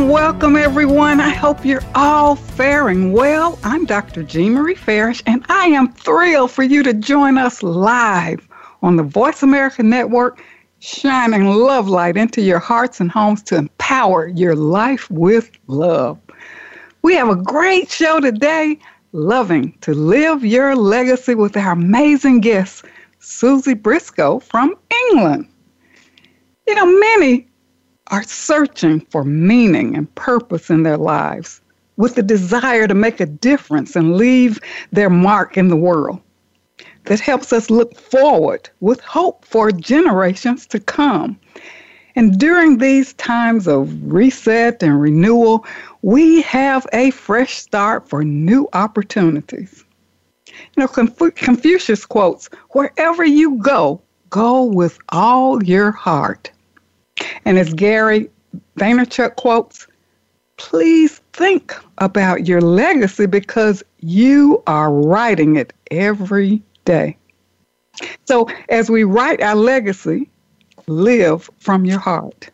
And welcome, everyone. I hope you're all faring well. I'm Dr. Jean Marie Farish, and I am thrilled for you to join us live on the Voice America Network, shining love light into your hearts and homes to empower your life with love. We have a great show today, loving to live your legacy with our amazing guest, Susie Briscoe from England. You know, many are searching for meaning and purpose in their lives with the desire to make a difference and leave their mark in the world that helps us look forward with hope for generations to come. And during these times of reset and renewal, we have a fresh start for new opportunities. You know, Confucius quotes, wherever you go, go with all your heart. And as Gary Vaynerchuk quotes, please think about your legacy because you are writing it every day. So, as we write our legacy, live from your heart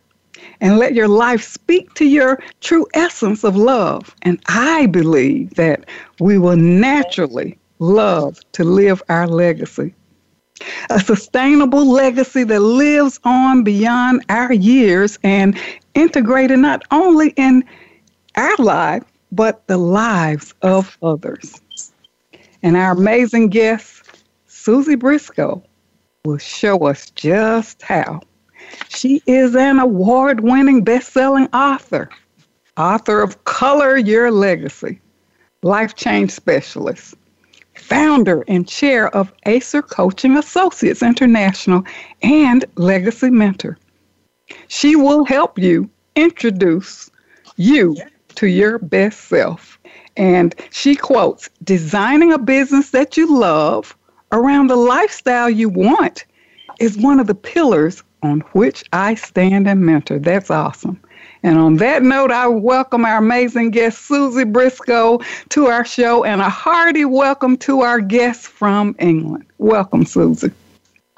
and let your life speak to your true essence of love. And I believe that we will naturally love to live our legacy. A sustainable legacy that lives on beyond our years and integrated not only in our life, but the lives of others. And our amazing guest Susie Briscoe will show us just how. She is an award winning best selling author, author of Color Your Legacy, life change specialist, founder and chair of Acer Coaching Associates International, and legacy mentor. She will help you introduce you to your best self. And she quotes Designing a business that you love around the lifestyle you want is one of the pillars on which I stand and mentor. That's awesome. And on that note, I welcome our amazing guest, Susie Briscoe, to our show and a hearty welcome to our guest from England. Welcome, Susie.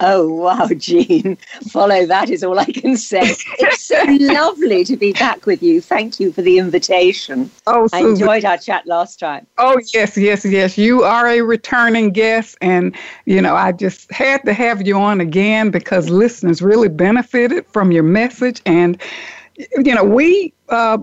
Oh, wow, Jean. Follow that is all I can say. It's so lovely to be back with you. Thank you for the invitation. Oh, I enjoyed our chat last time. Oh, yes, yes, yes. You are a returning guest. And, you know, I just had to have you on again because listeners really benefited from your message. And, you know, we, uh,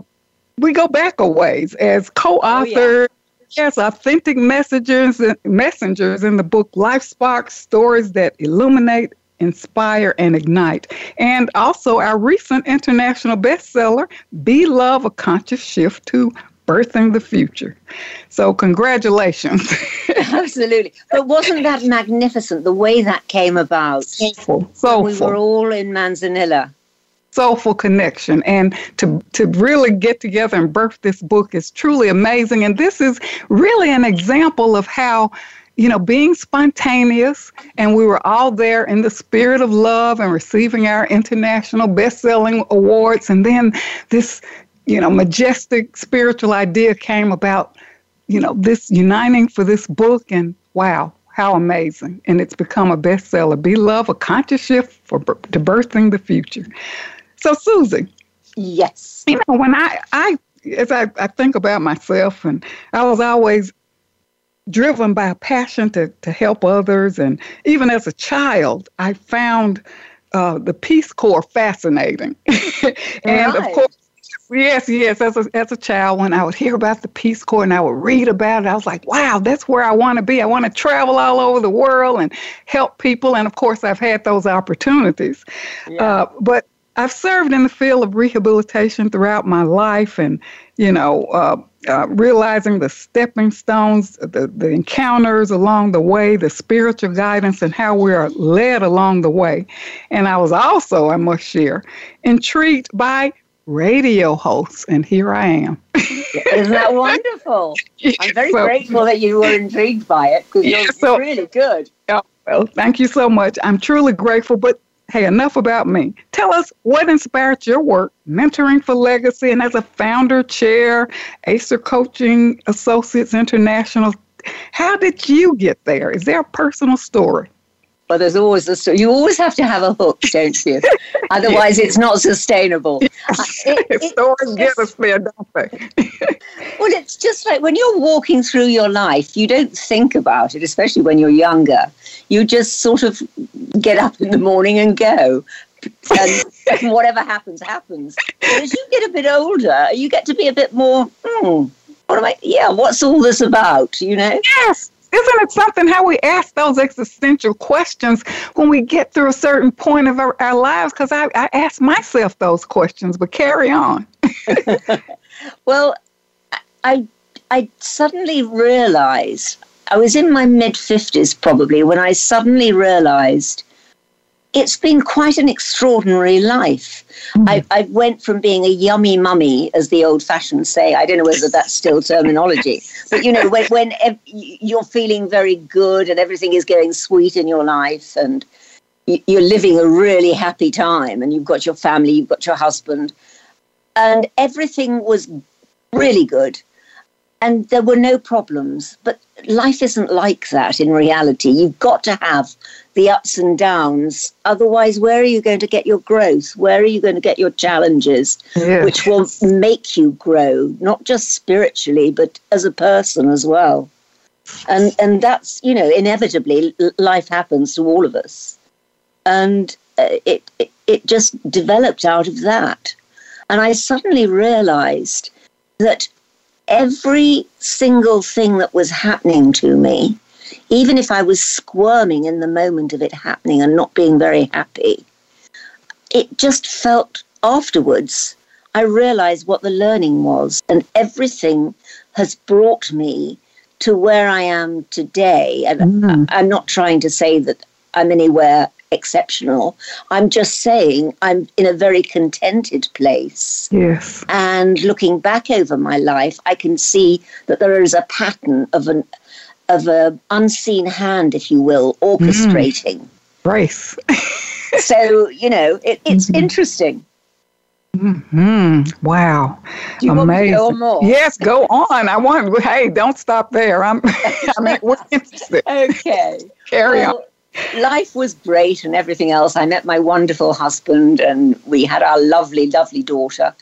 we go back a ways as co-author oh, yeah Yes, authentic messengers, messengers in the book Life Sparks Stories that Illuminate, Inspire, and Ignite. And also our recent international bestseller, Be Love, A Conscious Shift to Birthing the Future. So, congratulations. Absolutely. But wasn't that magnificent, the way that came about? Soulful. Soulful. We were all in Manzanillo soulful connection. And to, to really get together and birth this book is truly amazing. And this is really an example of how you know, being spontaneous, and we were all there in the spirit of love and receiving our international best-selling awards, and then this, you know, majestic spiritual idea came about, you know, this uniting for this book, and wow, how amazing! And it's become a bestseller. Be love, a conscious shift for to birthing the future. So, Susie. Yes. You know, when I, I as I, I think about myself, and I was always driven by a passion to, to help others. And even as a child, I found uh, the Peace Corps fascinating. and right. of course, yes, yes, as a, as a child, when I would hear about the Peace Corps and I would read about it, I was like, wow, that's where I want to be. I want to travel all over the world and help people. And of course, I've had those opportunities. Yeah. Uh, but I've served in the field of rehabilitation throughout my life, and you know, uh, uh, realizing the stepping stones, the, the encounters along the way, the spiritual guidance, and how we are led along the way. And I was also, I must share, intrigued by radio hosts, and here I am. Isn't that wonderful? I'm very so, grateful that you were intrigued by it because you're so, really good. Oh, well, thank you so much. I'm truly grateful. But hey, enough about me. Tell us what inspired your work, mentoring for legacy, and as a founder, chair, Acer Coaching Associates International. How did you get there? Is there a personal story? Well, there's always a story. You always have to have a hook, don't you? Otherwise, it's not sustainable. Yes. It, it, Stories get us there, don't they? well, it's just like when you're walking through your life, you don't think about it, especially when you're younger. You just sort of get up in the morning and go. And, whatever happens, happens. But as you get a bit older, you get to be a bit more, hmm, what am I, yeah, what's all this about, you know? Yes, isn't it something how we ask those existential questions when we get through a certain point of our, our lives? Because I, I ask myself those questions, but carry on. well, I, I suddenly realized, I was in my mid 50s probably, when I suddenly realized it's been quite an extraordinary life. Mm. I, I went from being a yummy mummy, as the old fashioned say. I don't know whether that's still terminology, but you know, when, when ev- you're feeling very good and everything is going sweet in your life and you're living a really happy time and you've got your family, you've got your husband, and everything was really good and there were no problems. But life isn't like that in reality. You've got to have the ups and downs. Otherwise, where are you going to get your growth? Where are you going to get your challenges, yeah. which will make you grow, not just spiritually, but as a person as well? And and that's you know inevitably life happens to all of us, and uh, it, it it just developed out of that, and I suddenly realised that every single thing that was happening to me even if I was squirming in the moment of it happening and not being very happy, it just felt afterwards. I realized what the learning was, and everything has brought me to where I am today. And mm. I'm not trying to say that I'm anywhere exceptional. I'm just saying I'm in a very contented place. Yes. And looking back over my life, I can see that there is a pattern of an of an unseen hand, if you will, orchestrating. Mm. Grace. so, you know, it, it's mm-hmm. interesting. Hmm. Wow. Do you Amazing. want to go more? Yes, go on. I want. Hey, don't stop there. I'm. I'm interested. Okay. Carry well, on. Life was great and everything else. I met my wonderful husband, and we had our lovely, lovely daughter.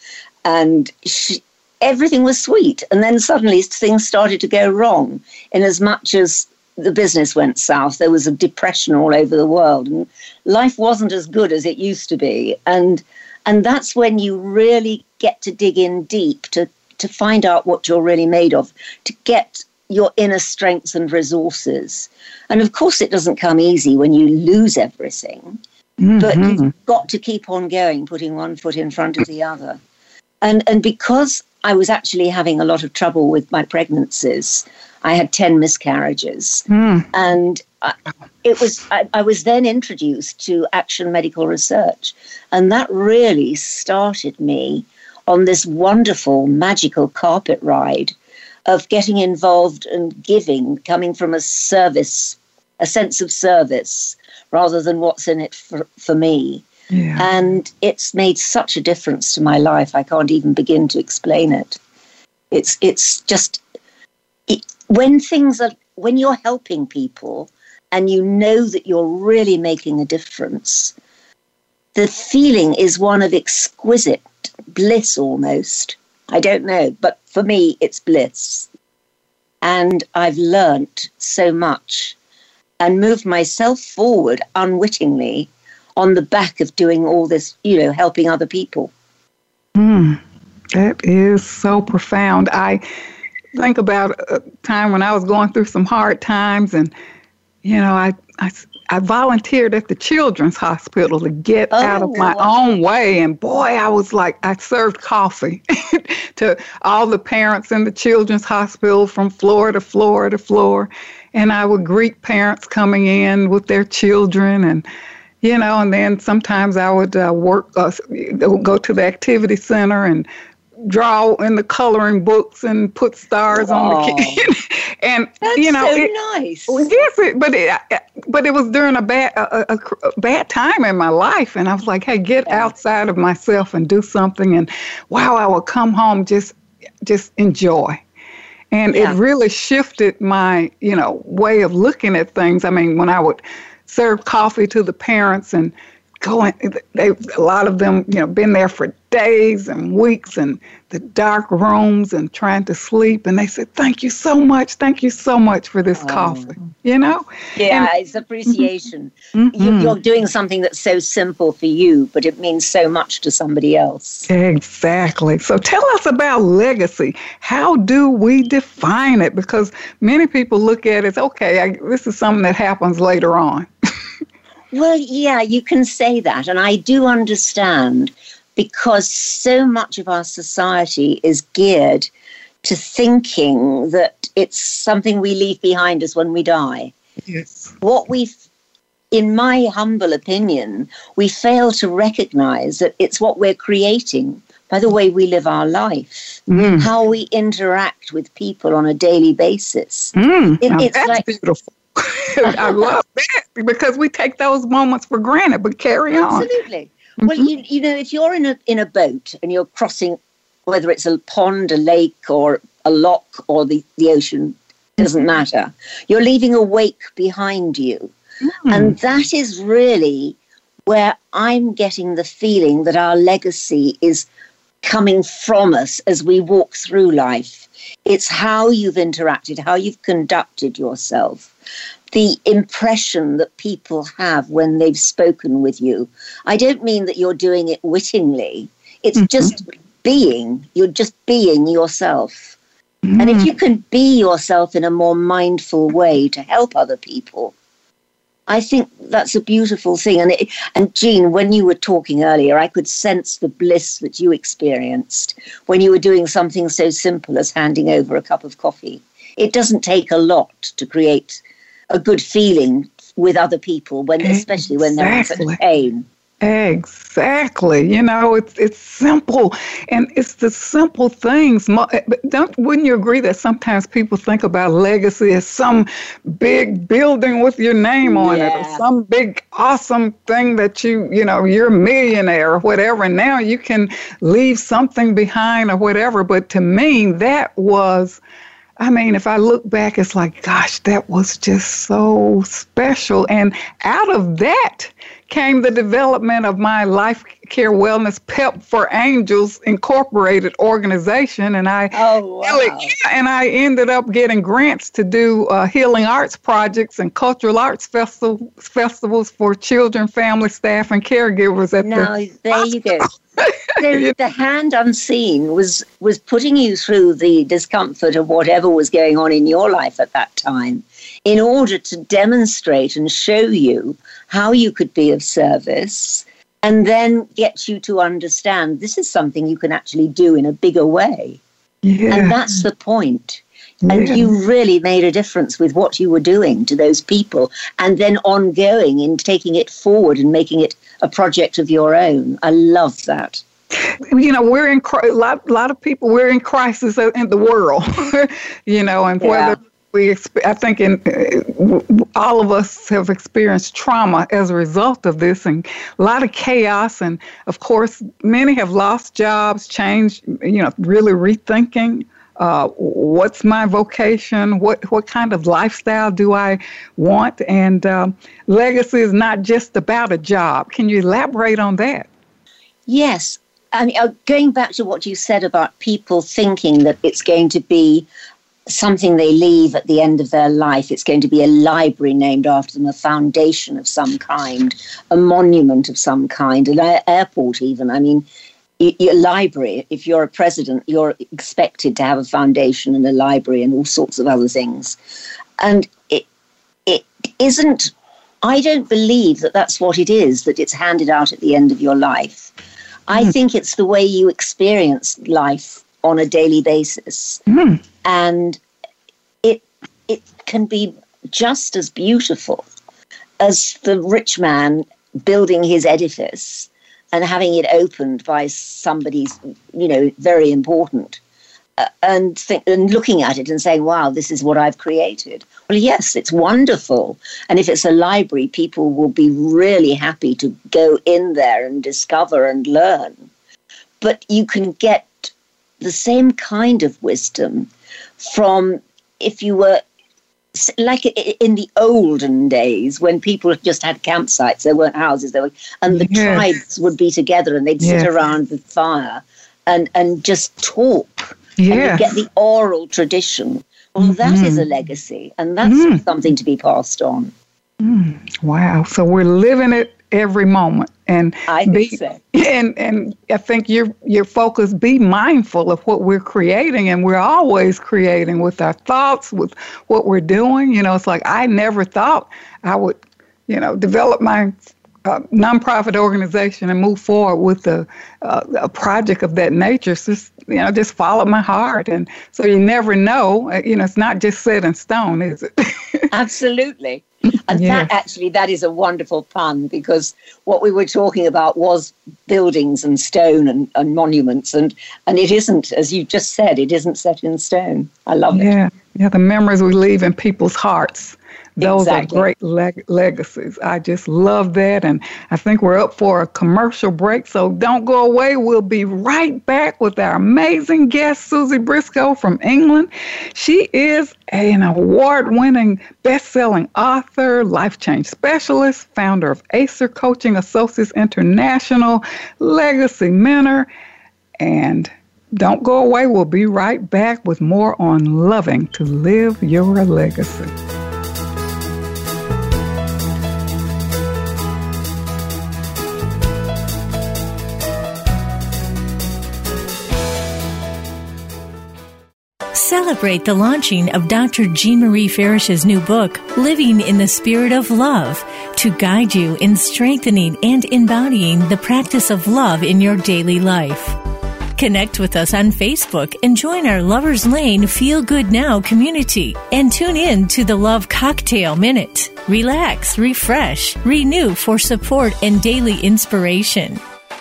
And she, everything was sweet. And then suddenly things started to go wrong in as much as the business went south. There was a depression all over the world and life wasn't as good as it used to be. And and that's when you really get to dig in deep to, to find out what you're really made of, to get your inner strengths and resources. And of course, it doesn't come easy when you lose everything, mm-hmm. but you've got to keep on going, putting one foot in front of the other. And, and because I was actually having a lot of trouble with my pregnancies. I had 10 miscarriages. Mm. And I, it was I, I, was then introduced to action medical research. And that really started me on this wonderful, magical carpet ride of getting involved and giving, coming from a service, a sense of service, rather than what's in it for, for me. Yeah. And it's made such a difference to my life. I can't even begin to explain it. It's it's just it, when things are when you're helping people and you know that you're really making a difference. The feeling is one of exquisite bliss almost. I don't know, but for me, it's bliss. And I've learnt so much and moved myself forward unwittingly on the back of doing all this, you know, helping other people. Mm, that is so profound. I think about a time when I was going through some hard times, and you know, I I, I volunteered at the Children's Hospital to get oh, out of my wow. own way, and boy, I was like, I served coffee to all the parents in the Children's Hospital from floor to floor to floor, and I would greet parents coming in with their children and you know, and then sometimes I would uh, work, uh, go to the activity center and draw in the coloring books and put stars on the kid. and That's you know, so it, nice. yes, it, but it, but it was during a bad a, a, a, bad time in my life, and I was like, hey, get Yeah. outside of myself and do something. And wow, I would come home just just enjoy. And Yeah. it really shifted my, you know, way of looking at things. I mean, when I would serve coffee to the parents and going, they a lot of them, you know, been there for days and weeks and the dark rooms and trying to sleep. And they said, "Thank you so much, thank you so much for this Oh. coffee." You know, Yeah, And- it's appreciation. Mhm. You, you're doing something that's so simple for you, but it means so much to somebody else. Exactly. So tell us about legacy. How do we define it? Because many people look at it as okay, I, this is something that happens later on. Well, yeah, you can say that. And I do understand because so much of our society is geared to thinking that it's something we leave behind us when we die. Yes. What we, in my humble opinion, we fail to recognize that it's what we're creating by the way we live our life, Mm. how we interact with people on a daily basis. Mm. It- it's that's like- beautiful. I love because we take those moments for granted, but carry on. Absolutely. Well, mm-hmm. you, you know, if you're in a in a boat and you're crossing, whether it's a pond, a lake, or a lock, or the, the ocean, doesn't matter. You're leaving a wake behind you, mm. and that is really where I'm getting the feeling that our legacy is coming from us as we walk through life. It's how you've interacted, how you've conducted yourself, the impression that people have when they've spoken with you. I don't mean that you're doing it wittingly, it's Mhm. just being. You're just being yourself. And Mm. if you can be yourself in a more mindful way to help other people, I think that's a beautiful thing. And it, and Jean, when you were talking earlier, I could sense the bliss that you experienced when you were doing something so simple as handing over a cup of coffee. It doesn't take a lot to create a good feeling with other people when, especially when they're in such pain. Exactly. You know, it's it's simple, and it's the simple things. Eh, Don't wouldn't you agree that sometimes people think about legacy as some big building with your name on it, or some big awesome thing that you you know you're a millionaire or whatever, and now you can leave something behind or whatever. But to me, that was. I mean, if I look back, it's like, gosh, that was just so special. And out of that came the development of my Life Care Wellness PEP for Angels Incorporated organization. And I Oh, wow. and I ended up getting grants to do uh, healing arts projects and cultural arts festival, festivals for children, family, staff, and caregivers at Now the there you go. So Yeah. the hand unseen was was putting you through the discomfort of whatever was going on in your life at that time, in order to demonstrate and show you how you could be of service, and then get you to understand this is something you can actually do in a bigger way, yeah, and that's the point. And you really made a difference with what you were doing to those people, and then ongoing in taking it forward and making it a project of your own. I love that. you know we're in a lot, lot of people we're in crisis in the world you know and whether we i think in uh, all of us have experienced trauma as a result of this and a lot of chaos and of course many have lost jobs changed you know really rethinking uh, what's my vocation? What what kind of lifestyle do I want? And um, legacy is not just about a job. Can you elaborate on that? Yes. I mean, uh, going back to what you said about people thinking that it's going to be something they leave at the end of their life, it's going to be a library named after them, a foundation of some kind, a monument of some kind, an airport, even. I mean, your library, if you're a president, you're expected to have a foundation and a library and all sorts of other things. And it, it isn't, I don't believe that that's what it is, that it's handed out at the end of your life. I think it's the way you experience life on a daily basis. Mm. And it it can be just as beautiful as the rich man building his edifice and having it opened by somebody's, you know, very important. Uh, and think, and looking at it and saying, "Wow, this is what I've created." Well, yes, it's wonderful, and if it's a library, people will be really happy to go in there and discover and learn. But you can get the same kind of wisdom from if you were like in the olden days when people just had campsites, there weren't houses, there were, and the yes. tribes would be together and they'd yes. sit around the fire and and just talk. Yeah. And get the oral tradition. Well, mm-hmm. that is a legacy, and that's mm. something to be passed on. Mm. Wow! So we're living it every moment and I be, so. and and I think your your focus be mindful of what we're creating and we're always creating with our thoughts with what we're doing you know it's like I never thought I would you know develop my uh, nonprofit organization and move forward with a, uh, a project of that nature. So just you know, just follow my heart, and so you never know. Uh, you know, it's not just set in stone, is it? Absolutely. And that actually, that is a wonderful pun because what we were talking about was buildings and stone and, and monuments, and and it isn't, as you just said, it isn't set in stone. I love yeah. it. Yeah, yeah. The memories we leave in people's hearts those exactly. are great leg- legacies. I just love that. And I think we're up for a commercial break. So don't go away. We'll be right back with our amazing guest, Susie Briscoe from England. She is an award winning best selling author, life change specialist, founder of Acer Coaching Associates International, legacy mentor, and don't go away. We'll be right back with more on loving to live your legacy. Celebrate the launching of Dr. Jean Marie Farish's new book, Living in the Spirit of Love, to guide you in strengthening and embodying the practice of love in your daily life. Connect with us on Facebook and join our Lover's Lane Feel Good Now community and tune in to the Love Cocktail Minute. Relax, refresh, renew for support and daily inspiration.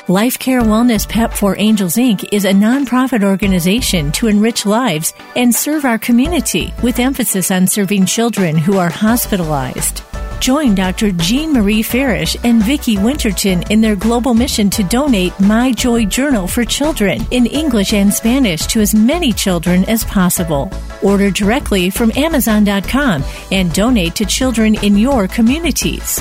Life Care Wellness PEP for Angels Inc. is a nonprofit organization to enrich lives and serve our community with emphasis on serving children who are hospitalized. Join Dr. Jean Marie Farish and Vicki Winterton in their global mission to donate My Joy Journal for children in English and Spanish to as many children as possible. Order directly from Amazon.com and donate to children in your communities.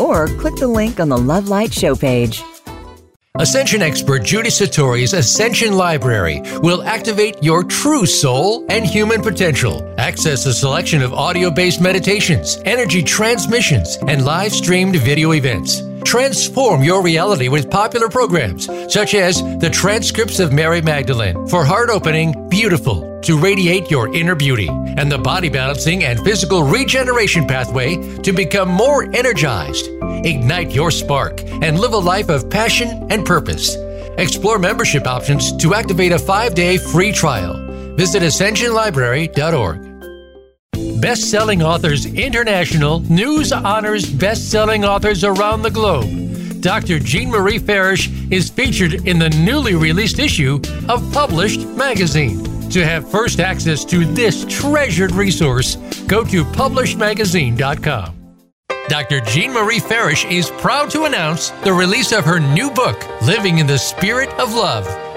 or click the link on the Love Light show page. Ascension expert Judy Satori's Ascension Library will activate your true soul and human potential. Access a selection of audio based meditations, energy transmissions, and live streamed video events. Transform your reality with popular programs such as the transcripts of Mary Magdalene for heart opening, beautiful, to radiate your inner beauty, and the body balancing and physical regeneration pathway to become more energized. Ignite your spark and live a life of passion and purpose. Explore membership options to activate a five day free trial. Visit ascensionlibrary.org. Best Selling Authors International news honors best selling authors around the globe. Dr. Jean Marie Farish is featured in the newly released issue of Published Magazine. To have first access to this treasured resource, go to publishedmagazine.com. Dr. Jean Marie Farish is proud to announce the release of her new book, Living in the Spirit of Love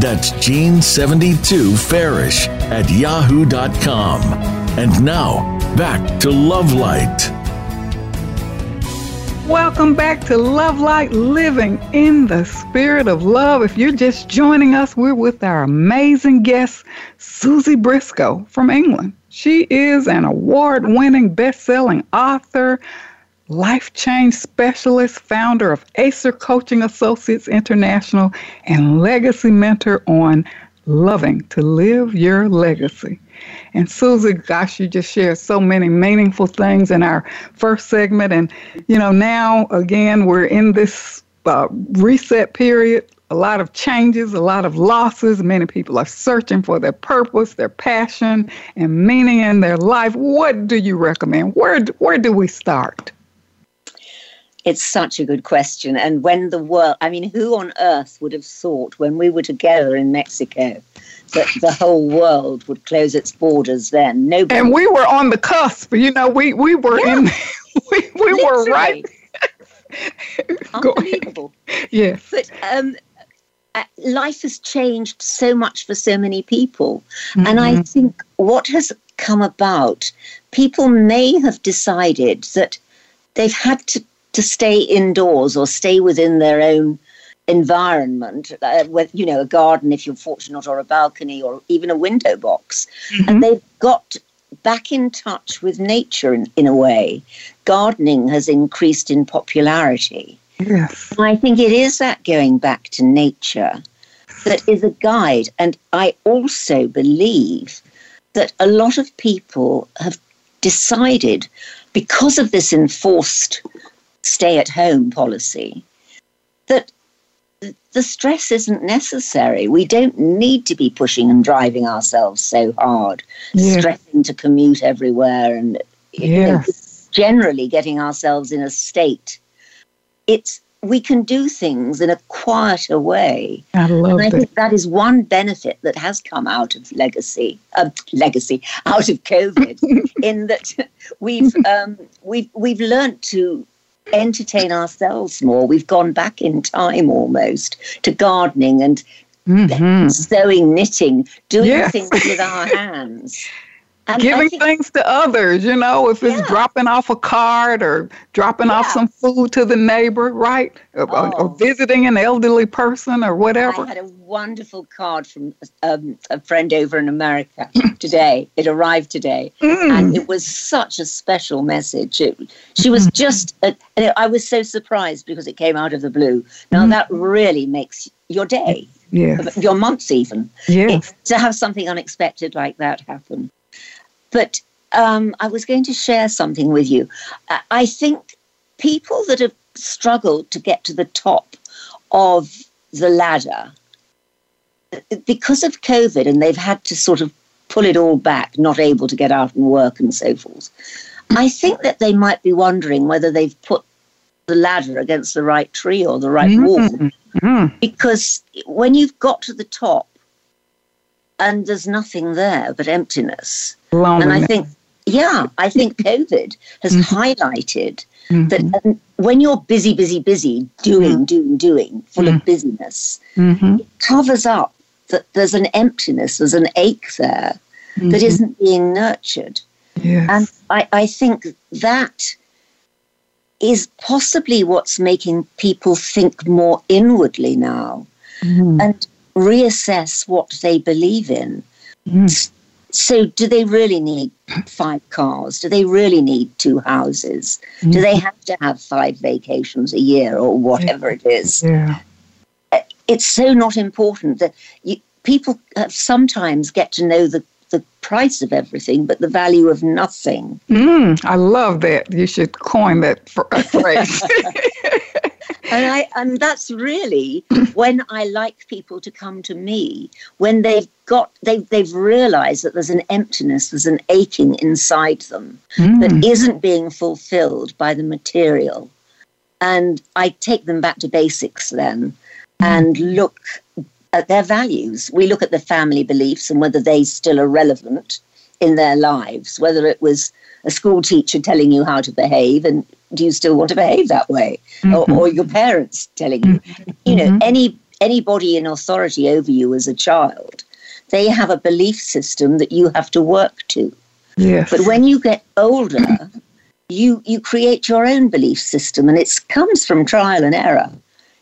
That's Jean72Farish at yahoo.com. And now, back to Love Light. Welcome back to Love Light Living in the Spirit of Love. If you're just joining us, we're with our amazing guest, Susie Briscoe from England. She is an award winning best selling author, life change specialist, founder of Acer Coaching Associates International, and legacy mentor on loving to live your legacy. And Susie, gosh, you just shared so many meaningful things in our first segment. And, you know, now again, we're in this uh, reset period. A lot of changes, a lot of losses. Many people are searching for their purpose, their passion, and meaning in their life. What do you recommend? Where, where do we start? It's such a good question. And when the world, I mean, who on earth would have thought when we were together in Mexico that the whole world would close its borders then? Nobody. And we were on the cusp. You know, we, we were yeah. in, we, we were right. Unbelievable. yes. But um, uh, life has changed so much for so many people. Mm-hmm. And I think what has come about, people may have decided that they've had to to stay indoors or stay within their own environment, uh, with you know a garden if you're fortunate, or a balcony, or even a window box, mm-hmm. and they've got back in touch with nature in, in a way. Gardening has increased in popularity. Yes. I think it is that going back to nature that is a guide. And I also believe that a lot of people have decided because of this enforced stay at home policy that the stress isn't necessary. We don't need to be pushing and driving ourselves so hard, yeah. stressing to commute everywhere and know, generally getting ourselves in a state. It's we can do things in a quieter way. I love and I it. think that is one benefit that has come out of legacy, uh, legacy out of COVID, in that we've um, we've we've learned to entertain ourselves more. We've gone back in time almost to gardening and mm-hmm. sewing, knitting, doing yes. things with our hands. And Giving think, things to others, you know, if it's yeah. dropping off a card or dropping yeah. off some food to the neighbor, right? Oh. Or, or, visiting an elderly person or whatever. I had a wonderful card from um, a friend over in America today. It arrived today. Mm. And it was such a special message. It, she was mm. just, a, and it, I was so surprised because it came out of the blue. Now, mm. that really makes your day. Yes. Your months, even. It, to have something unexpected like that happen. But um, I was going to share something with you. I think people that have struggled to get to the top of the ladder because of COVID and they've had to sort of pull it all back, not able to get out and work and so forth. I think that they might be wondering whether they've put the ladder against the right tree or the right mm-hmm. wall. Mm-hmm. Because when you've got to the top, and there's nothing there but emptiness. And I think, yeah, I think COVID has mm-hmm. highlighted mm-hmm. that um, when you're busy, busy, busy, doing, mm-hmm. doing, doing, full of mm-hmm. busyness, mm-hmm. it covers up that there's an emptiness, there's an ache there that isn't being nurtured. Yes. And I, I think that is possibly what's making people think more inwardly now. And reassess what they believe in. Mm. So, do they really need five cars? Do they really need two houses? Mm. Do they have to have five vacations a year or whatever it is? Yeah. It's so not important that you, people sometimes get to know the the price of everything, but the value of nothing. Mm, I love that. You should coin that phrase. and I and that's really when I like people to come to me when they've got they they've realized that there's an emptiness, there's an aching inside them mm. that isn't being fulfilled by the material. And I take them back to basics then and look at their values. We look at the family beliefs and whether they still are relevant in their lives, whether it was a school teacher telling you how to behave and do you still want to behave that way mm-hmm. or, or, your parents telling you mm-hmm. you know mm-hmm. any anybody in authority over you as a child they have a belief system that you have to work to yes. but when you get older you you create your own belief system and it comes from trial and error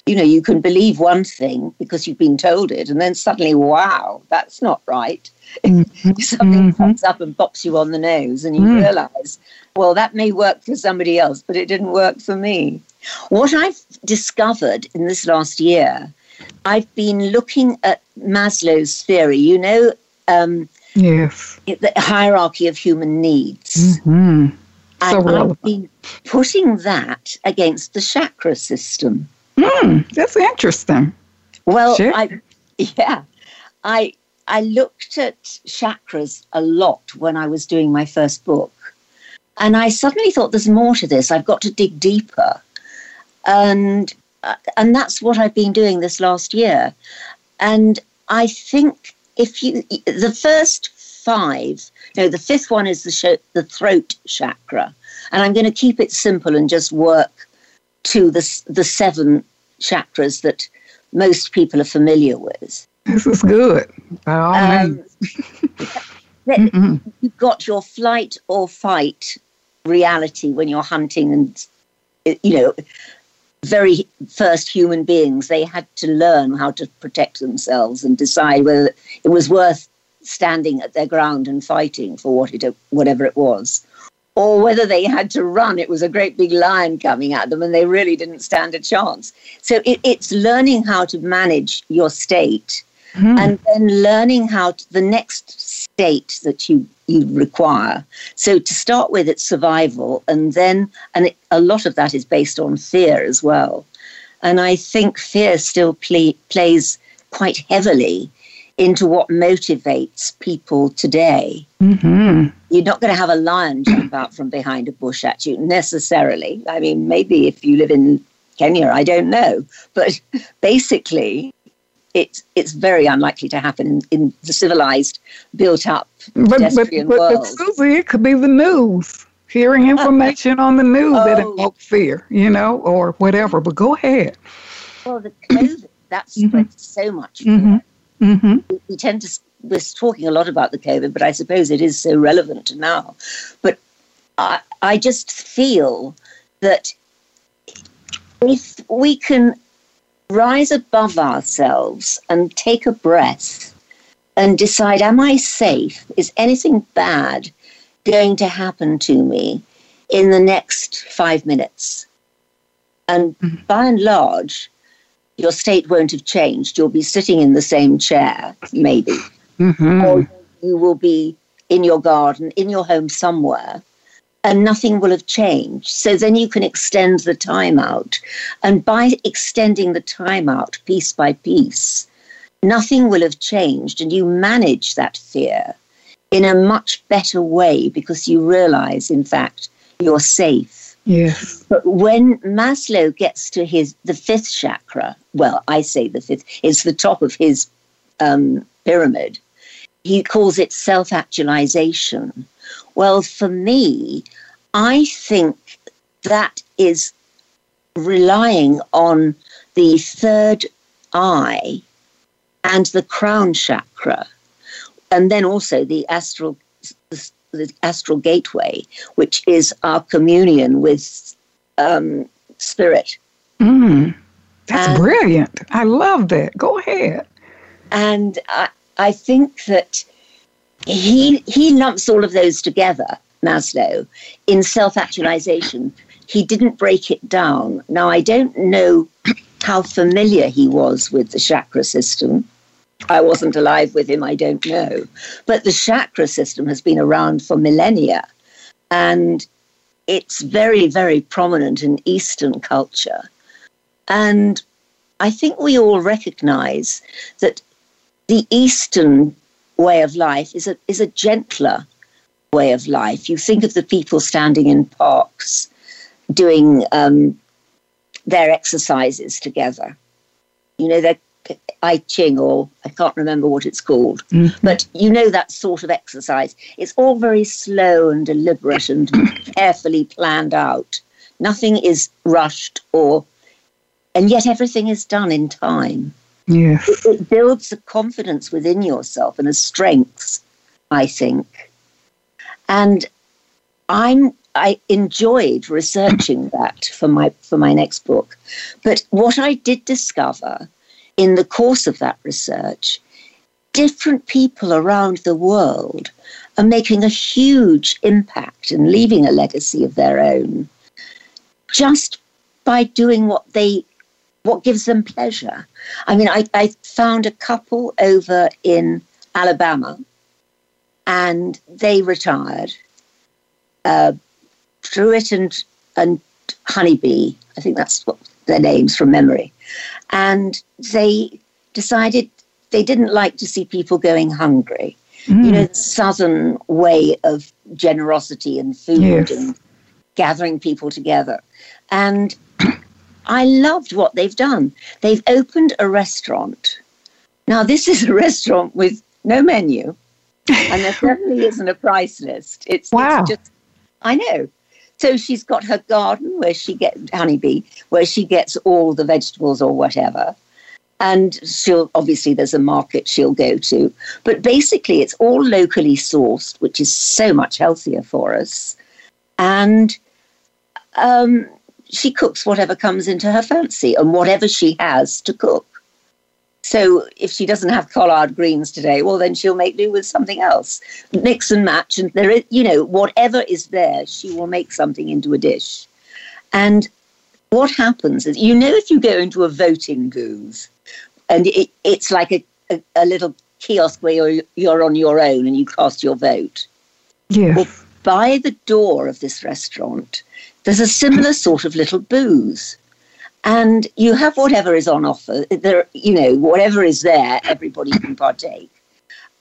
you know, you can believe one thing because you've been told it, and then suddenly, wow, that's not right. Mm-hmm. Something mm-hmm. pops up and pops you on the nose, and you mm. realize, well, that may work for somebody else, but it didn't work for me. What I've discovered in this last year, I've been looking at Maslow's theory, you know, um, yes, the hierarchy of human needs. Mm-hmm. So and I've been putting that against the chakra system. Hmm, that's interesting. Well, sure. I yeah, I I looked at chakras a lot when I was doing my first book, and I suddenly thought, "There's more to this. I've got to dig deeper," and and that's what I've been doing this last year. And I think if you the first five, no, the fifth one is the sh- the throat chakra, and I'm going to keep it simple and just work to the, the seven chakras that most people are familiar with. This is good. Um, mm-hmm. You've got your flight or fight reality when you're hunting, and you know, very first human beings, they had to learn how to protect themselves and decide whether it was worth standing at their ground and fighting for what it, whatever it was or whether they had to run. It was a great big lion coming at them and they really didn't stand a chance. So it, it's learning how to manage your state mm. and then learning how to, the next state that you, you require. So to start with, it's survival. And then, and it, a lot of that is based on fear as well. And I think fear still play, plays quite heavily into what motivates people today. Mm-hmm. You're not going to have a lion jump out from behind a bush at you necessarily. I mean, maybe if you live in Kenya, I don't know. But basically, it's it's very unlikely to happen in, in the civilized, built-up but, pedestrian but, but, world. But Susie, it could be the news. Hearing information on the news oh. that invokes fear, you know, or whatever. But go ahead. Well, the COVID that spread mm-hmm. so much. Mm-hmm. Mm-hmm. We tend to we're talking a lot about the COVID, but I suppose it is so relevant now. But I, I just feel that if we can rise above ourselves and take a breath and decide, am I safe? Is anything bad going to happen to me in the next five minutes? And mm-hmm. by and large, your state won't have changed. You'll be sitting in the same chair, maybe. Mm-hmm. Or you will be in your garden, in your home somewhere, and nothing will have changed. So then you can extend the time out. And by extending the time out piece by piece, nothing will have changed. And you manage that fear in a much better way because you realize, in fact, you're safe Yes. But when Maslow gets to his the fifth chakra, well, I say the fifth, it's the top of his um, pyramid. He calls it self-actualization. Well, for me, I think that is relying on the third eye and the crown chakra, and then also the astral the astral gateway, which is our communion with um, spirit. Mm, that's and, brilliant. I love that. Go ahead. And I, I think that he he lumps all of those together, Maslow, in self-actualization. He didn't break it down. Now I don't know how familiar he was with the chakra system. I wasn't alive with him, I don't know. But the chakra system has been around for millennia. And it's very, very prominent in Eastern culture. And I think we all recognize that the Eastern way of life is a, is a gentler way of life. You think of the people standing in parks doing um, their exercises together. You know, they're I Ching, or I can't remember what it's called, mm-hmm. but you know that sort of exercise. It's all very slow and deliberate and carefully planned out. Nothing is rushed or, and yet everything is done in time. Yes. It, it builds a confidence within yourself and a strength, I think. And I'm I enjoyed researching that for my for my next book. But what I did discover in the course of that research, different people around the world are making a huge impact and leaving a legacy of their own just by doing what they what gives them pleasure. I mean, I, I found a couple over in Alabama and they retired. Uh, Truett and, and Honeybee, I think that's what their names from memory. And they decided they didn't like to see people going hungry. Mm. You know, the southern way of generosity and food yes. and gathering people together. And I loved what they've done. They've opened a restaurant. Now, this is a restaurant with no menu, and there certainly isn't a price list. It's, wow. It's just, I know. So she's got her garden where she gets honeybee, where she gets all the vegetables or whatever. And she'll obviously there's a market she'll go to. But basically it's all locally sourced, which is so much healthier for us. And um, she cooks whatever comes into her fancy and whatever she has to cook. So if she doesn't have collard greens today, well, then she'll make do with something else. Mix and match. And there is, you know, whatever is there, she will make something into a dish. And what happens is, you know, if you go into a voting booth and it, it's like a, a, a, little kiosk where you're, you're on your own and you cast your vote. Yeah. Well, by the door of this restaurant, there's a similar sort of little booze. and you have whatever is on offer. There, you know, whatever is there, everybody can partake.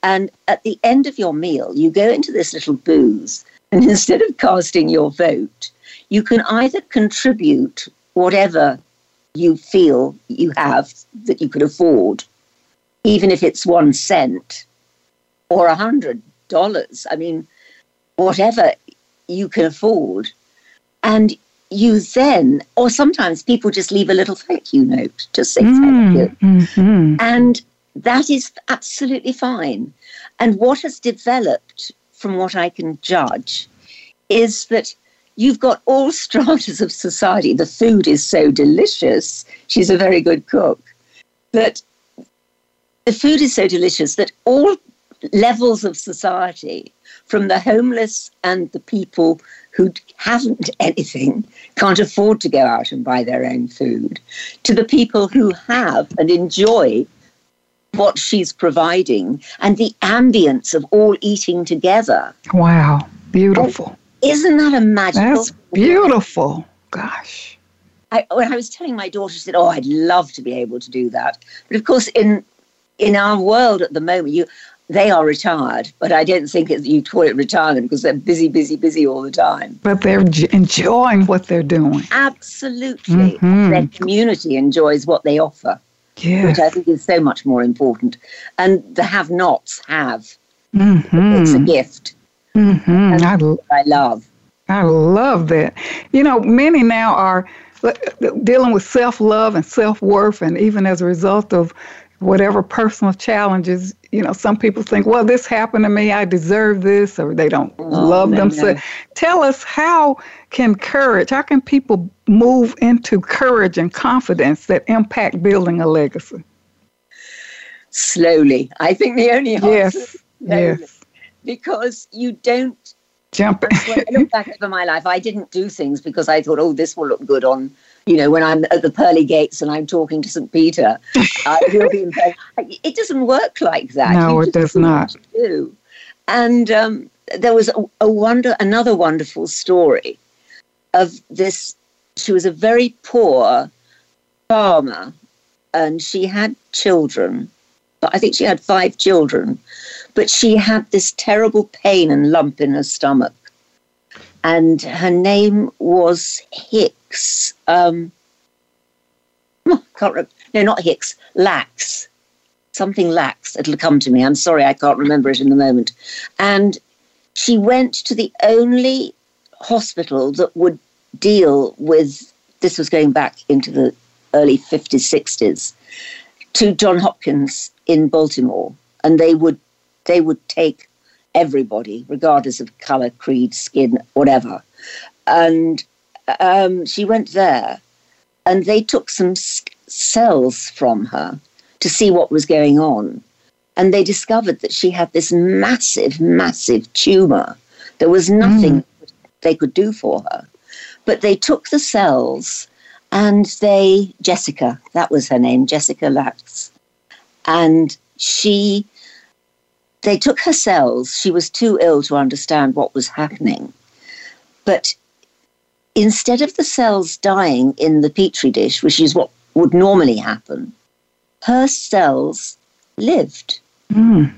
And at the end of your meal, you go into this little booze, and instead of casting your vote, you can either contribute whatever you feel you have that you could afford, even if it's one cent or a hundred dollars. I mean, whatever you can afford. And you then, or sometimes people just leave a little thank you note, just say mm, thank you. Mm-hmm. And that is absolutely fine. And what has developed, from what I can judge, is that you've got all stratas of society. The food is so delicious. She's a very good cook. That the food is so delicious that all levels of society, from the homeless and the people who haven't anything, can't afford to go out and buy their own food, to the people who have and enjoy what she's providing and the ambience of all eating together. Wow, beautiful. isn't that a magical? That's beautiful. Gosh. I, when I was telling my daughter, she said, "Oh, I'd love to be able to do that." But of course, in in our world at the moment, you they are retired, but I don't think you call it retirement because they're busy, busy, busy all the time. But they're enjoying what they're doing. Absolutely. Mm-hmm. Their community enjoys what they offer, which I think is so much more important. And the have nots have. Mm-hmm. It's a gift. Mm-hmm. I, I love. I love that. You know, many now are uh, dealing with self love and self worth, and even as a result of whatever personal challenges, you know, some people think, well, this happened to me, I deserve this, or they don't oh, love themselves. Tell us how can courage, how can people move into courage and confidence that impact building a legacy? Slowly. I think the only answer yes, yes. Because you don't jump. when I look back over my life, I didn't do things because I thought, oh, this will look good on you know, when I'm at the pearly gates and I'm talking to St. Peter, uh, he'll be. It doesn't work like that. No, it does not. Do. And um, there was a, a wonder, another wonderful story of this. She was a very poor farmer, and she had children. I think she had five children, but she had this terrible pain and lump in her stomach, and her name was Hicks. Um, can't remember. No, not Hicks. Lax. Something lax. It'll come to me. I'm sorry, I can't remember it in the moment. And she went to the only hospital that would deal with this was going back into the early 50s, 60s to John Hopkins in Baltimore, and they would they would take everybody, regardless of color, creed, skin, whatever. And um, she went there, and they took some cells from her to see what was going on and they discovered that she had this massive, massive tumor. There was nothing mm. they could do for her. But they took the cells and they, Jessica, that was her name, Jessica Lax, and she, they took her cells. She was too ill to understand what was happening. But instead of the cells dying in the petri dish, which is what would normally happen, her cells lived mm.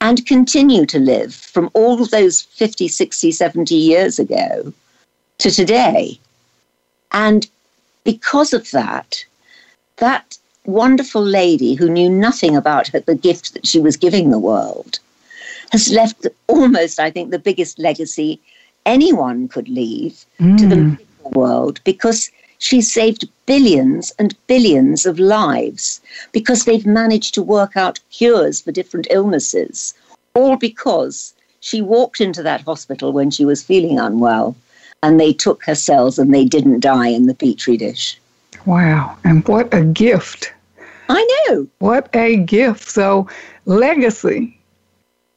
and continue to live from all those 50, 60, 70 years ago to today. And because of that, that wonderful lady who knew nothing about her, the gift that she was giving the world has left almost, I think, the biggest legacy anyone could leave mm. to the mm. world because she saved billions and billions of lives because they've managed to work out cures for different illnesses, all because she walked into that hospital when she was feeling unwell and they took her cells and they didn't die in the petri dish. Wow. And what a gift. I know. What a gift. So, legacy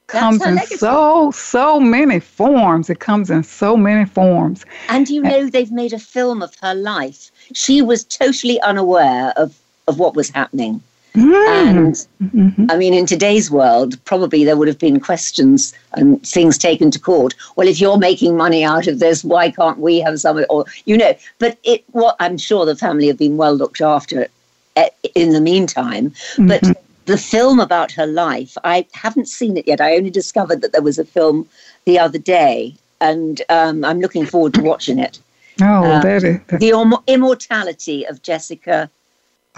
comes in so so many forms. It comes in so many forms. And you know they've made a film of her life. She was totally unaware of of what was happening. Mm. and mm-hmm. i mean in today's world probably there would have been questions and things taken to court. Well if you're making money out of this why can't we have some or you know but it what i'm sure the family have been well looked after eh, in the meantime. Mm-hmm. The film about her life, I haven't seen it yet. I only discovered that there was a film the other day, and um, I'm looking forward to watching it. Oh, that is, the immortality of Jessica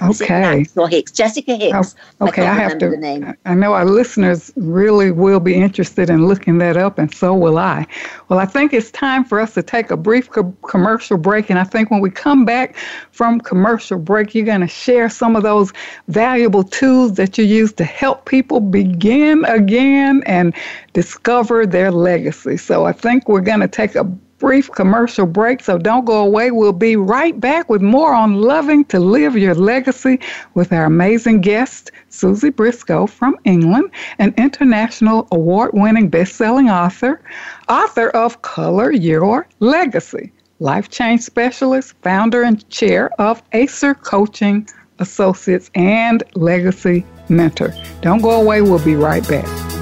Okay. or Hicks? Jessica oh, Hicks. Oh, okay, I, I have to. I know our listeners really will be interested in looking that up, and so will I. Well, I think it's time for us to take a brief co- commercial break, and I think when we come back from commercial break, you're going to share some of those valuable tools that you use to help people begin again and discover their legacy. So I think we're going to take a brief commercial break, so don't go away. We'll be right back with more on Loving to Live Your Legacy with our amazing guest, Susie Briscoe from England, an international award winning best selling author, author of Color Your Legacy, life change specialist, founder and chair of Acer Coaching Associates, and legacy mentor. Don't go away. We'll be right back.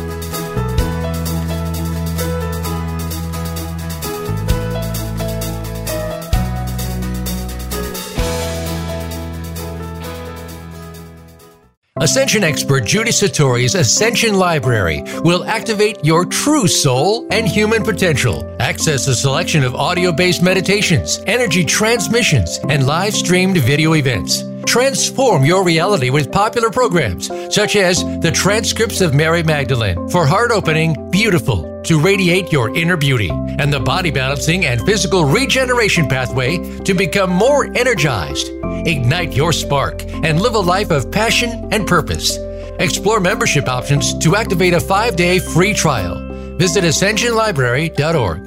Ascension expert Judy Satori's Ascension Library will activate your true soul and human potential. Access a selection of audio based meditations, energy transmissions, and live streamed video events. Transform your reality with popular programs such as the transcripts of Mary Magdalene for heart opening, beautiful, to radiate your inner beauty, and the body balancing and physical regeneration pathway to become more energized. Ignite your spark and live a life of passion and purpose. Explore membership options to activate a five day free trial. Visit ascensionlibrary.org.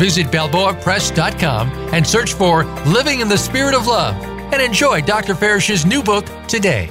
Visit BalboaPress.com and search for Living in the Spirit of Love and enjoy Dr. Farish's new book today.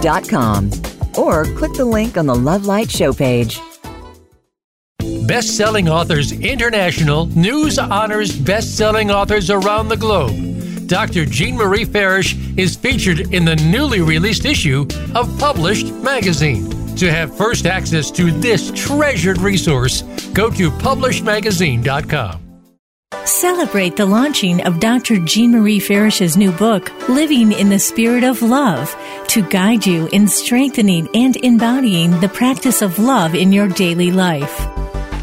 consciousloving.com or click the link on the Love Light show page. Best Selling Authors International news honors best selling authors around the globe. Dr. Jean Marie Farish is featured in the newly released issue of Published Magazine. To have first access to this treasured resource, go to publishedmagazine.com. Celebrate the launching of Dr. Jean Marie Farish's new book, Living in the Spirit of Love, to guide you in strengthening and embodying the practice of love in your daily life.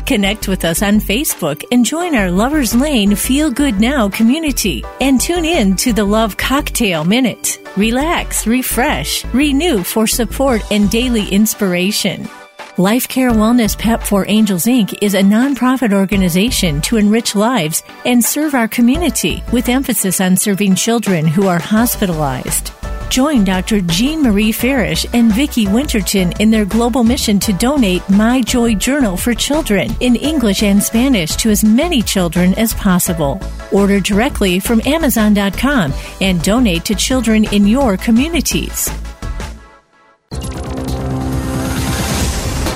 Connect with us on Facebook and join our Lovers Lane Feel Good Now community and tune in to the Love Cocktail Minute. Relax, refresh, renew for support and daily inspiration. Life Care Wellness PEP for Angels Inc. is a nonprofit organization to enrich lives and serve our community with emphasis on serving children who are hospitalized. Join Dr. Jean Marie Farish and Vicki Winterton in their global mission to donate My Joy Journal for children in English and Spanish to as many children as possible. Order directly from Amazon.com and donate to children in your communities.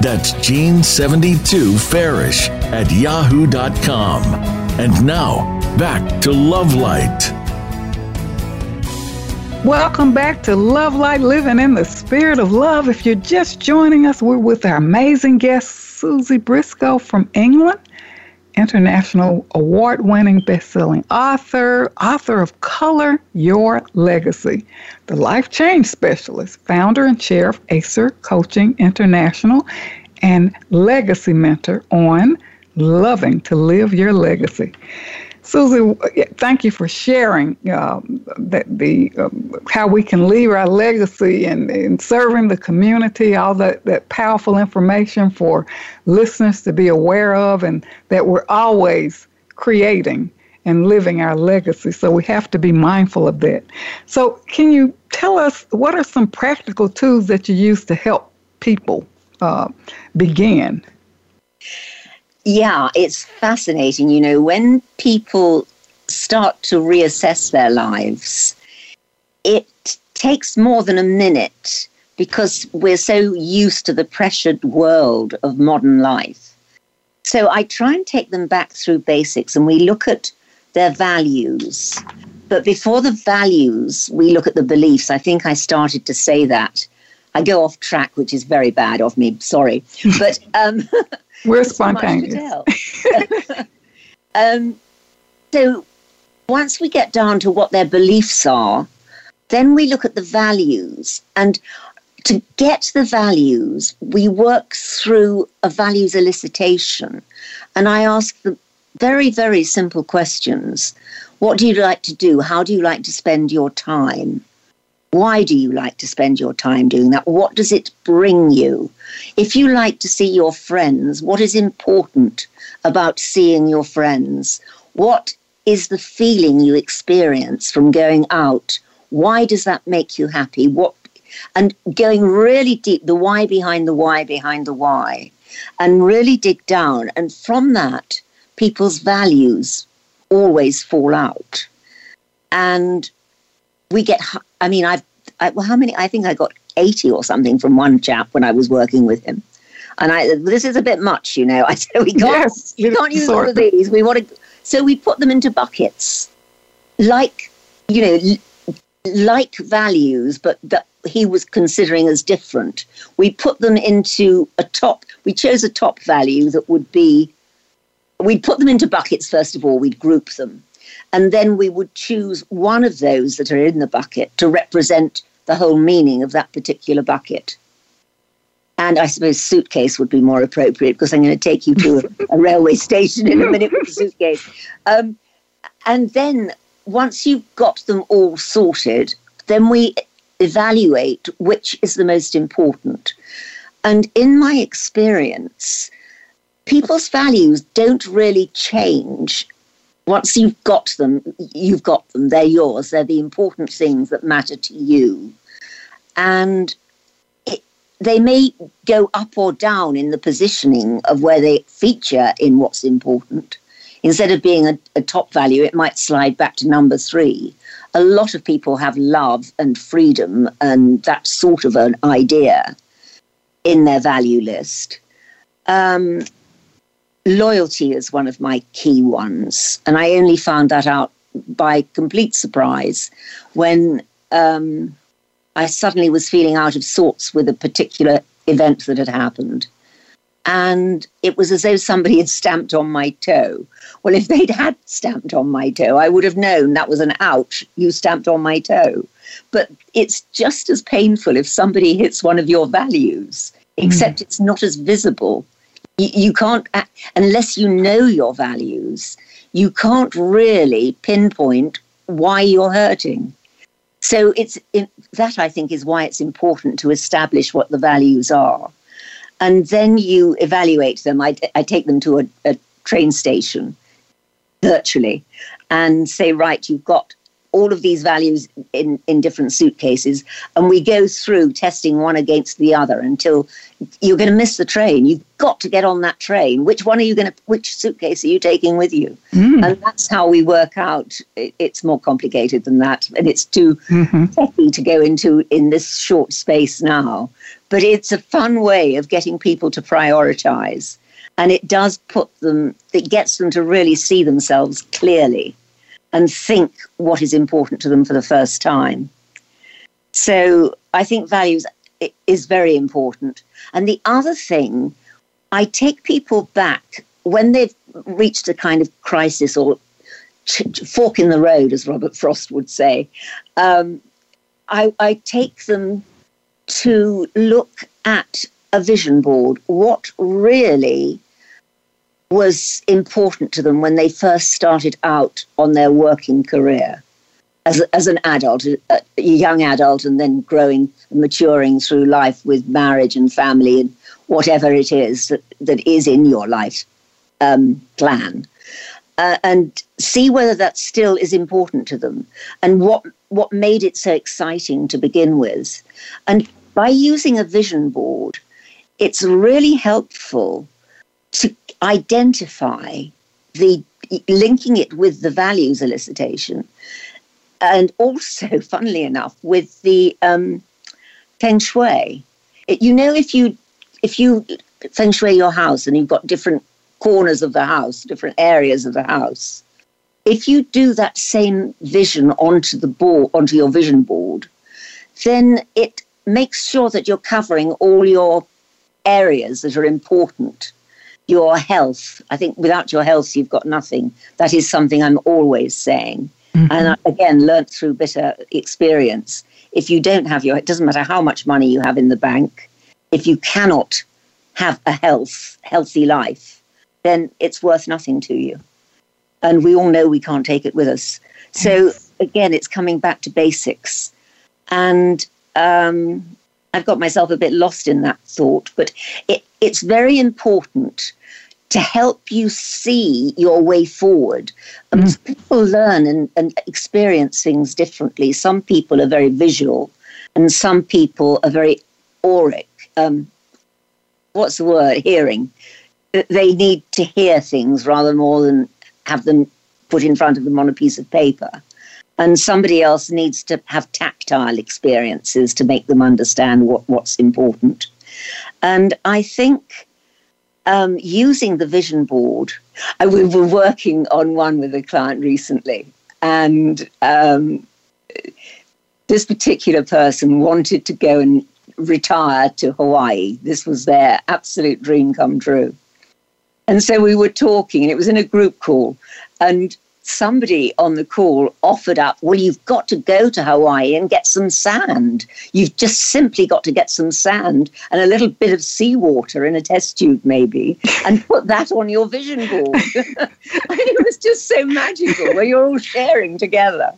That's Jean72Farish at yahoo.com. And now, back to Love Light. Welcome back to Love Light Living in the Spirit of Love. If you're just joining us, we're with our amazing guest, Susie Briscoe from England, international award winning best selling author, author of Color Your Legacy, the life change specialist, founder and chair of Acer Coaching International, and legacy mentor on Loving to Live Your Legacy. Susie, thank you for sharing uh, the, the um, how we can leave our legacy and, and serving the community, all that, that powerful information for listeners to be aware of, and that we're always creating and living our legacy. So we have to be mindful of that. So, can you tell us what are some practical tools that you use to help people uh, begin? Yeah, it's fascinating. You know, when people start to reassess their lives, it takes more than a minute because we're so used to the pressured world of modern life. So I try and take them back through basics and we look at their values. But before the values, we look at the beliefs. I think I started to say that. I go off track, which is very bad of me. Sorry. But um, We're spontaneous. um, so once we get down to what their beliefs are, then we look at the values. And to get the values, we work through a values elicitation. And I ask the very, very simple questions. What do you like to do? How do you like to spend your time? Why do you like to spend your time doing that? What does it bring you? If you like to see your friends, what is important about seeing your friends? What is the feeling you experience from going out. Why does that make you happy? What and going really deep, the why behind the why behind the why, and really dig down. And from that, people's values always fall out. And we get, I mean, I've, I, well, how many? I think I got 80 or something from one chap when I was working with him. And I, this is a bit much, you know. I said, we can't, yes, we can't use all of these. We want to, so we put them into buckets, like, you know, like values, but that he was considering as different. We put them into a top, we chose a top value that would be, we'd put them into buckets first of all, we'd group them. And then we would choose one of those that are in the bucket to represent the whole meaning of that particular bucket. And I suppose suitcase would be more appropriate because I'm going to take you to a, a railway station in a minute with a suitcase. Um, and then once you've got them all sorted, then we evaluate which is the most important. And in my experience, people's values don't really change. Once you've got them, you've got them, they're yours, they're the important things that matter to you. And it, they may go up or down in the positioning of where they feature in what's important. Instead of being a, a top value, it might slide back to number three a lot of people have love and freedom and that sort of an idea in their value list. Um, loyalty is one of my key ones, and I only found that out by complete surprise when um, I suddenly was feeling out of sorts with a particular event that had happened and it was as though somebody had stamped on my toe. Well, if they'd had stamped on my toe, I would have known that was an ouch, you stamped on my toe. But it's just as painful if somebody hits one of your values, except mm. it's not as visible. You, you can't, unless you know your values, you can't really pinpoint why you're hurting. So it's that I think is why it's important to establish what the values are and then you evaluate them. I, I take them to a, a train station virtually and say, right, you've got all of these values in, in different suitcases, and we go through testing one against the other until you're going to miss the train. You've got to get on that train. Which one are you going to? Which suitcase are you taking with you? Mm. And that's how we work out. It's more complicated than that, and it's too mm-hmm. to go into in this short space now. But it's a fun way of getting people to prioritize, and it does put them. It gets them to really see themselves clearly and think what is important to them for the first time. So I think values is very important. And the other thing, I take people back when they've reached a kind of crisis or fork in the road, as Robert Frost would say. Um, I, I take them to look at a vision board. What really was important to them when they first started out on their working career as, as an adult, a, a young adult, and then growing, and maturing through life with marriage and family and whatever it is that, that is in your life um, plan. Uh, and see whether that still is important to them and what what made it so exciting to begin with. And by using a vision board, it's really helpful to identify the linking it with the values elicitation and also funnily enough with the um, feng shui. It, you know if you if you feng shui your house and you've got different corners of the house different areas of the house if you do that same vision onto the board onto your vision board then it makes sure that you're covering all your areas that are important your health. I think without your health, you've got nothing. That is something I'm always saying. Mm-hmm. And I, again, learnt through bitter experience. If you don't have your, it doesn't matter how much money you have in the bank, if you cannot have a health, healthy life, then it's worth nothing to you. And we all know we can't take it with us. So again, it's coming back to basics. And um, I've got myself a bit lost in that thought, but it, it's very important to help you see your way forward. And mm. people learn and, and experience things differently. Some people are very visual, and some people are very auric. Um, what's the word? Hearing. They need to hear things rather more than have them put in front of them on a piece of paper. And somebody else needs to have tactile experiences to make them understand what, what's important. And I think um, using the vision board, I, we were working on one with a client recently, and um, this particular person wanted to go and retire to Hawaii. This was their absolute dream come true. And so we were talking, and it was in a group call. And somebody on the call offered up, well, you've got to go to Hawaii and get some sand. You've just simply got to get some sand and a little bit of seawater in a test tube, maybe, and put that on your vision board. it was just so magical where you're all sharing together.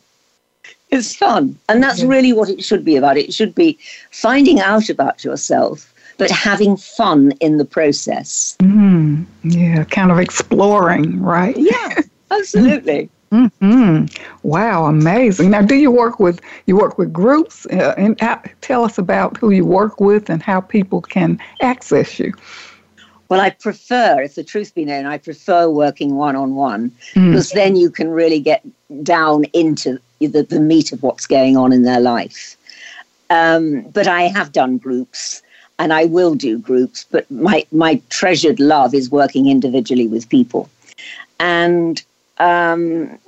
It's fun. And that's really what it should be about. It should be finding out about yourself, but having fun in the process. Mm, yeah, kind of exploring, right? Yeah. Absolutely. Mm-hmm. Wow, amazing! Now, do you work with you work with groups? Uh, and uh, tell us about who you work with and how people can access you. Well, I prefer, if the truth be known, I prefer working one on one because then you can really get down into the, the meat of what's going on in their life. Um, but I have done groups and I will do groups, but my, my treasured love is working individually with people. And um,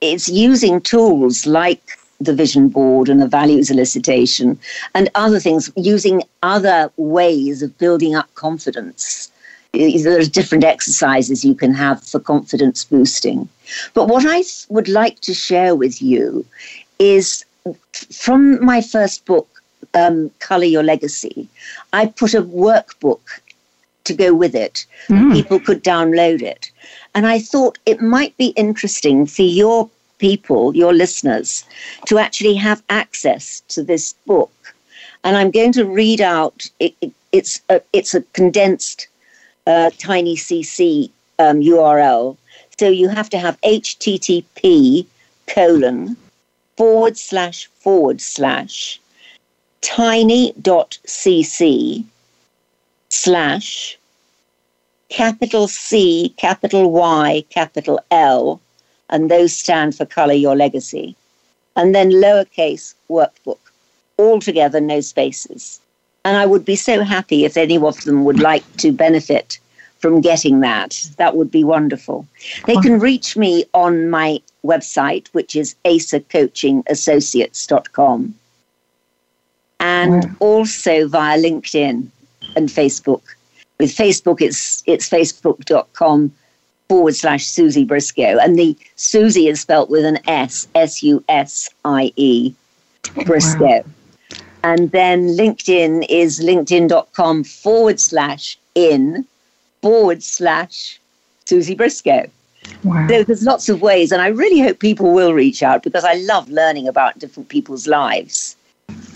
it's using tools like the vision board and the values elicitation and other things, using other ways of building up confidence. There's different exercises you can have for confidence boosting. But what I would like to share with you is from my first book, um, Color Your Legacy, I put a workbook to go with it. Mm. People could download it. And I thought it might be interesting for your people, your listeners, to actually have access to this book. And I'm going to read out, it, it, it's, a, it's a condensed uh, tiny CC um, URL. So you have to have HTTP colon forward slash forward slash tiny.cc slash capital C, capital Y, capital L, and those stand for Color Your Legacy. And then lowercase workbook, all together, no spaces. And I would be so happy if any of them would like to benefit from getting that. That would be wonderful. They can reach me on my website, which is asacoachingassociates.com, and also via LinkedIn and Facebook. With Facebook, it's it's facebook.com forward slash Susie Briscoe. And the Susie is spelt with an S, S U S I E, Briscoe. Wow. And then LinkedIn is linkedin.com forward slash in forward slash Susie Briscoe. Wow. So there's lots of ways, and I really hope people will reach out because I love learning about different people's lives.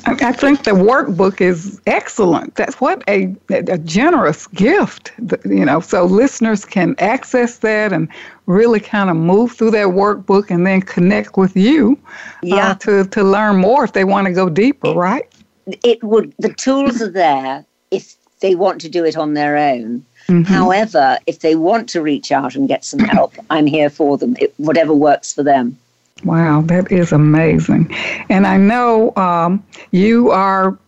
I think the workbook is excellent. That's what a, a generous gift, you know. So listeners can access that and really kind of move through that workbook and then connect with you uh, yeah. Uh, to, to learn more if they want to go deeper, right? It would. The tools are there if they want to do it on their own. Mm-hmm. However, if they want to reach out and get some help, I'm here for them. It, whatever works for them. Wow, that is amazing. And I know um, you are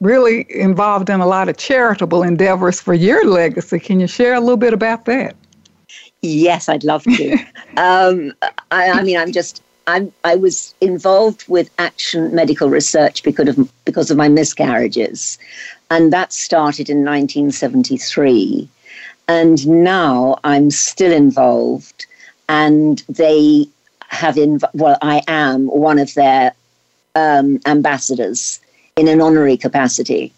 really involved in a lot of charitable endeavors for your legacy. Can you share a little bit about that? Yes, I'd love to. um, I, I, mean, I'm just. I'm, I was involved with Action Medical Research because of because of my miscarriages, and that started in 1973. And now I'm still involved, and they have in well, I am one of their um, ambassadors in an honorary capacity,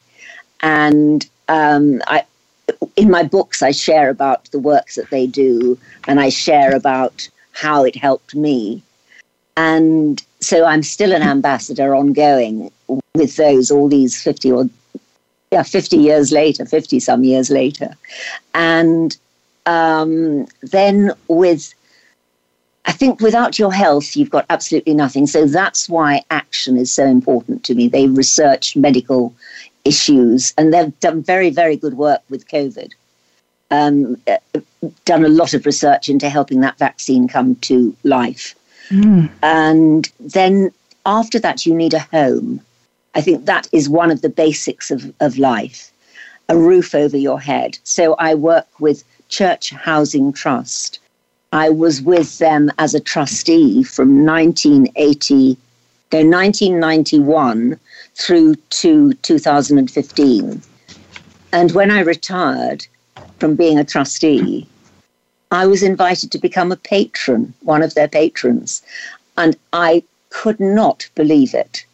and um, I, in my books, I share about the work that they do, and I share about how it helped me, and so I'm still an ambassador ongoing with those all these fifty or yeah, 50 years later, 50 some years later. And um, then with I think without your health, you've got absolutely nothing. So that's why action is so important to me. They research medical issues and they've done very, very good work with COVID. Um, uh, done a lot of research into helping that vaccine come to life. Mm. And then after that, you need a home. I think that is one of the basics of, of life a roof over your head. So I work with Church Housing Trust. I was with them as a trustee from 1980, no, 1991 through to 2015. And when I retired from being a trustee, I was invited to become a patron, one of their patrons. And I could not believe it.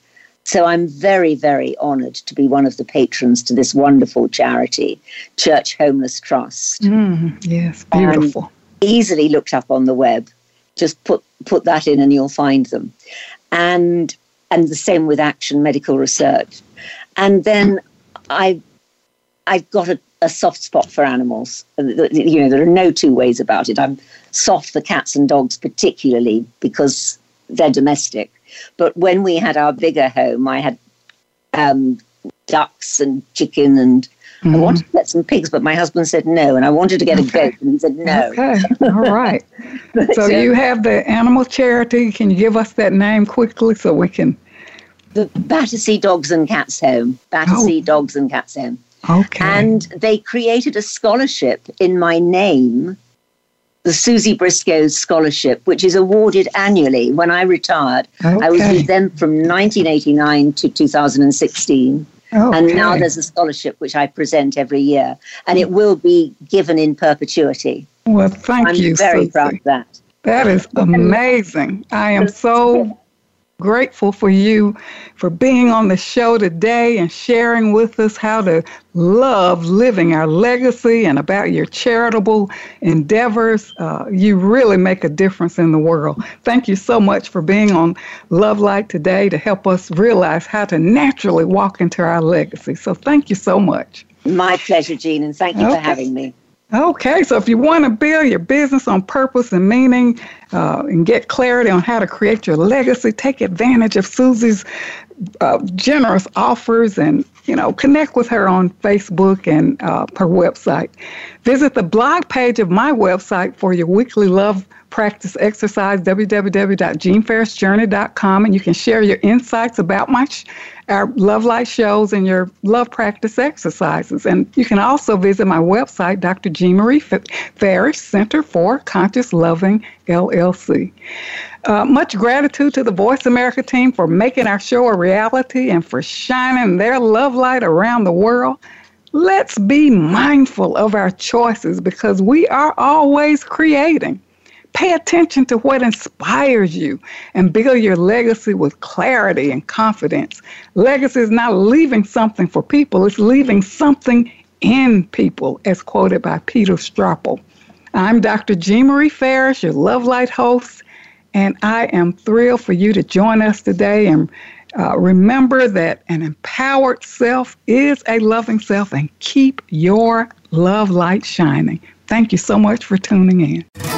So I'm very, very honored to be one of the patrons to this wonderful charity, Church Homeless Trust. Mm, yes, beautiful. Um, easily looked up on the web. Just put put that in and you'll find them. And and the same with Action Medical Research. And then I I've got a, a soft spot for animals. You know, there are no two ways about it. I'm soft for cats and dogs, particularly because they're domestic. But when we had our bigger home, I had um, ducks and chicken and Mm-hmm. I wanted to get some pigs, but my husband said no, and I wanted to get okay. a goat, and he said no. Okay, all right. so um, you have the animal charity. Can you give us that name quickly so we can? The Battersea Dogs and Cats Home. Battersea oh. Dogs and Cats Home. Okay. And they created a scholarship in my name the Susie Briscoe Scholarship, which is awarded annually. When I retired, okay. I was with them from 1989 to 2016. Okay. And now there's a scholarship which I present every year, and it will be given in perpetuity. Well, thank I'm you. I'm very Susie. proud of that. That is amazing. I am so grateful for you for being on the show today and sharing with us how to love living our legacy and about your charitable endeavors. Uh, you really make a difference in the world. Thank you so much for being on Love Light today to help us realize how to naturally walk into our legacy. So thank you so much. My pleasure, Jean, and thank you okay. for having me. Okay, so if you want to build your business on purpose and meaning uh, and get clarity on how to create your legacy, take advantage of Susie's uh, generous offers and you know connect with her on Facebook and uh, her website. Visit the blog page of my website for your weekly love practice exercise, www.jeanfarishjourney.com, and you can share your insights about my sh- our Love Light shows and your love practice exercises. And you can also visit my website, Dr. Jean Marie Farish Center for Conscious Loving LLC. Uh, much gratitude to the Voice America team for making our show a reality and for shining their love light around the world. Let's be mindful of our choices because we are always creating. Pay attention to what inspires you and build your legacy with clarity and confidence. Legacy is not leaving something for people, it's leaving something in people, as quoted by Peter Strople. I'm Dr. Jean Marie Farish, your Love Light host, and I am thrilled for you to join us today. And uh, remember that an empowered self is a loving self, and keep your love light shining. Thank you so much for tuning in.